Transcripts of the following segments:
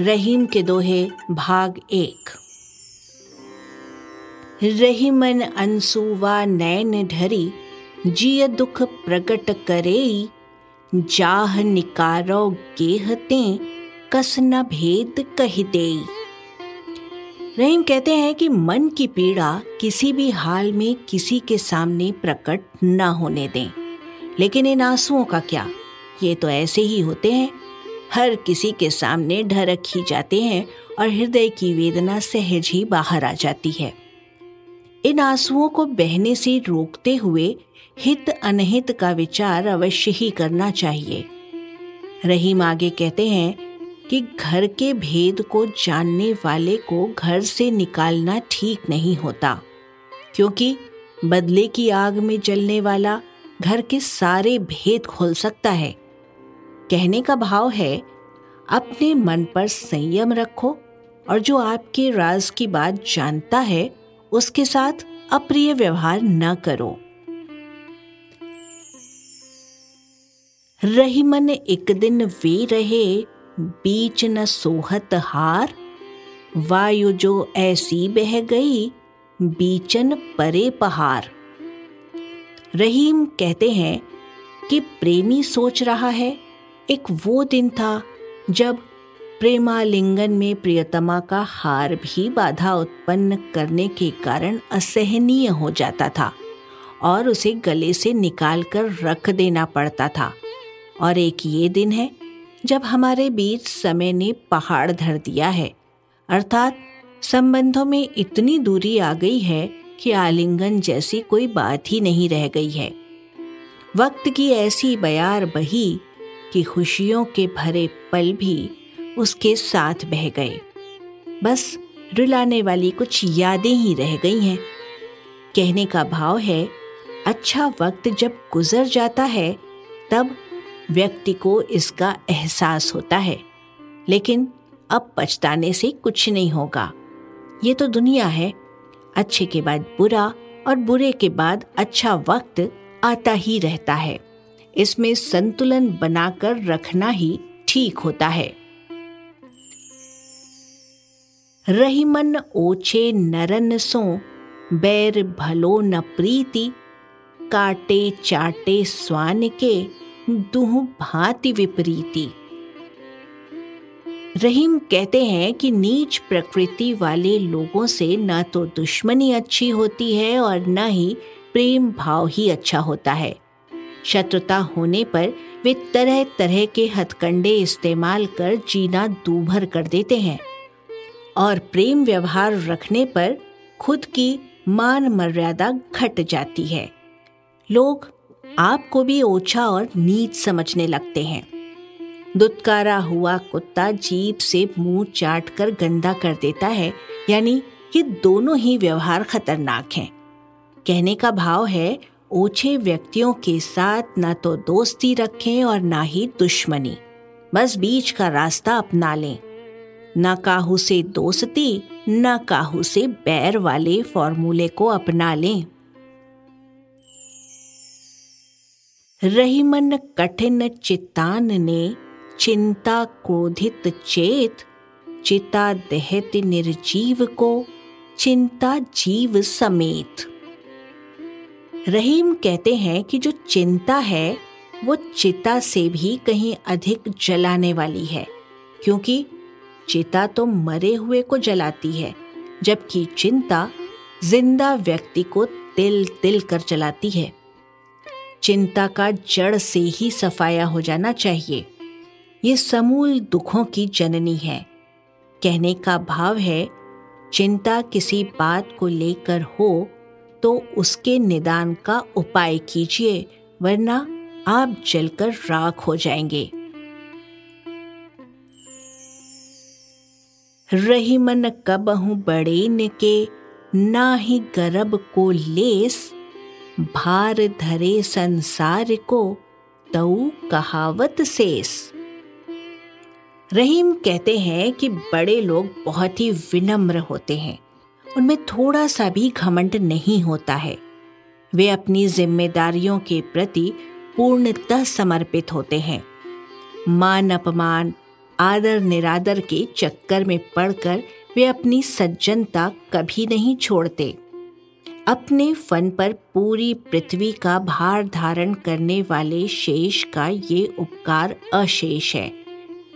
रहीम के दोहे भाग एक। रहीमन अनसुवा नैन ढरी, जिय दुख प्रकट करे जाह निकारो गेहते कस न भेद कह दे रहीम कहते हैं कि मन की पीड़ा किसी भी हाल में किसी के सामने प्रकट न होने दें। लेकिन इन आंसुओं का क्या? ये तो ऐसे ही होते हैं। हर किसी के सामने ढरक ही जाते हैं और हृदय की वेदना सहज ही बाहर आ जाती है। इन आंसुओं को बहने से रोकते हुए हित अनहित का विचार अवश्य ही करना चाहिए। रहीम आगे कहते हैं कि घर के भेद को जानने वाले को घर से निकालना ठीक नहीं होता, क्योंकि बदले की आग में जलने वाला घर के सारे भेद खोल सकता है। कहने का भाव है, अपने मन पर संयम रखो और जो आपके राज की बात जानता है, उसके साथ अप्रिय व्यवहार न करो। रही मन एक दिन वे रहे, बीच न सोहत हार। वायु जो ऐसी बह गई, बीचन परे पहाड़ रहीम कहते हैं कि प्रेमी सोच रहा है एक वो दिन था जब प्रेमालिंगन में प्रियतमा का हार भी बाधा उत्पन्न करने के कारण असहनीय हो जाता था और उसे गले से निकालकर रख देना पड़ता था। और एक ये दिन है जब हमारे बीच समय ने पहाड़ धर दिया है। अर्थात संबंधों में इतनी दूरी आ गई है कि आलिंगन जैसी कोई बात ही नहीं रह गई है। वक्त की ऐसी बयार बही कि खुशियों के भरे पल भी उसके साथ बह गए। बस रुलाने वाली कुछ यादें ही रह गई हैं। कहने का भाव है अच्छा वक्त जब गुजर जाता है, तब व्यक्ति को इसका एहसास होता है। लेकिन अब पछताने से कुछ नहीं होगा। ये तो दुनिया है। अच्छे के बाद बुरा और बुरे के बाद अच्छा वक्त आता ही रहता है। इसमें संतुलन बनाकर रखना ही ठीक होता है। रहीमन ओछे नरन सो, बैर भलो न प्रीति, काटे चाटे स्वान के, दुह भांति विपरीति। रहीम कहते हैं कि नीच प्रकृति वाले लोगों से न तो दुश्मनी अच्छी होती है और न ही प्रेम भाव ही अच्छा होता है। शत्रुता होने पर वे तरह तरह के हथकंडे इस्तेमाल कर जीना दूभर कर देते हैं और प्रेम व्यवहार रखने पर खुद की मान मर्यादा घट जाती है। लोग आपको भी ओछा और नीच समझने लगते हैं। दुत्कारा हुआ कुत्ता जीप से मुँह चाट कर गंदा कर देता है, यानी ये दोनों ही व्यवहार खतरनाक हैं। कहने का भाव है ओछे व्यक्तियों के साथ न तो दोस्ती रखें और ना ही दुश्मनी। बस बीच का रास्ता अपना लें। न काहू से दोस्ती, न काहू से बैर वाले फॉर्मूले को अपना लें। रहीमन कठिन चित्तान ने चिंता क्रोधित चेत, चिता दहत निर्जीव को, चिंता जीव समेत। रहीम कहते हैं कि जो चिंता है, वो चिता से भी कहीं अधिक जलाने वाली है, क्योंकि चिता तो मरे हुए को जलाती है, जबकि चिंता ज़िंदा व्यक्ति को तिल तिल कर जलाती है। चिंता का जड़ से ही सफाया हो जाना चाहिए। ये समूल दुखों की जननी है। कहने का भाव है, चिंता किसी बात को लेकर हो तो उसके निदान का उपाय कीजिए, वरना आप जलकर राख हो जाएँगे। रही मन कबहू बड़े न के ना ही गर्भ को लेस, भार धरे संसार को तऊ कहावत शेष रहीम कहते हैं कि बड़े लोग बहुत ही विनम्र होते हैं। उनमें थोड़ा सा भी घमंड नहीं होता है। वे अपनी जिम्मेदारियों के प्रति पूर्णतः समर्पित होते हैं। मान अपमान, आदर निरादर के चक्कर में पड़कर वे अपनी सज्जनता कभी नहीं छोड़ते। अपने फन पर पूरी पृथ्वी का भार धारण करने वाले शेष का ये उपकार अशेष है।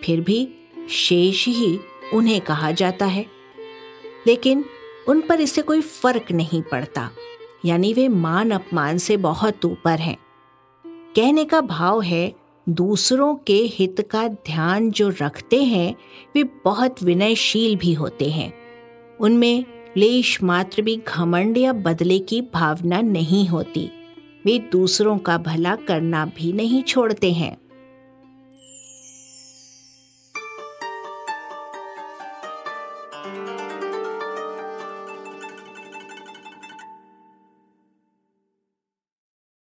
फिर भी शेष ही उन्हें कहा जाता है। लेकिन उन पर इससे कोई फ़र्क नहीं पड़ता। यानी वे मान अपमान से बहुत ऊपर हैं। कहने का भाव है, दूसरों के हित का ध्यान जो रखते हैं, वे बहुत विनयशील भी होते हैं। उनमें लेश मात्र भी घमंड या बदले की भावना नहीं होती। वे दूसरों का भला करना भी नहीं छोड़ते हैं।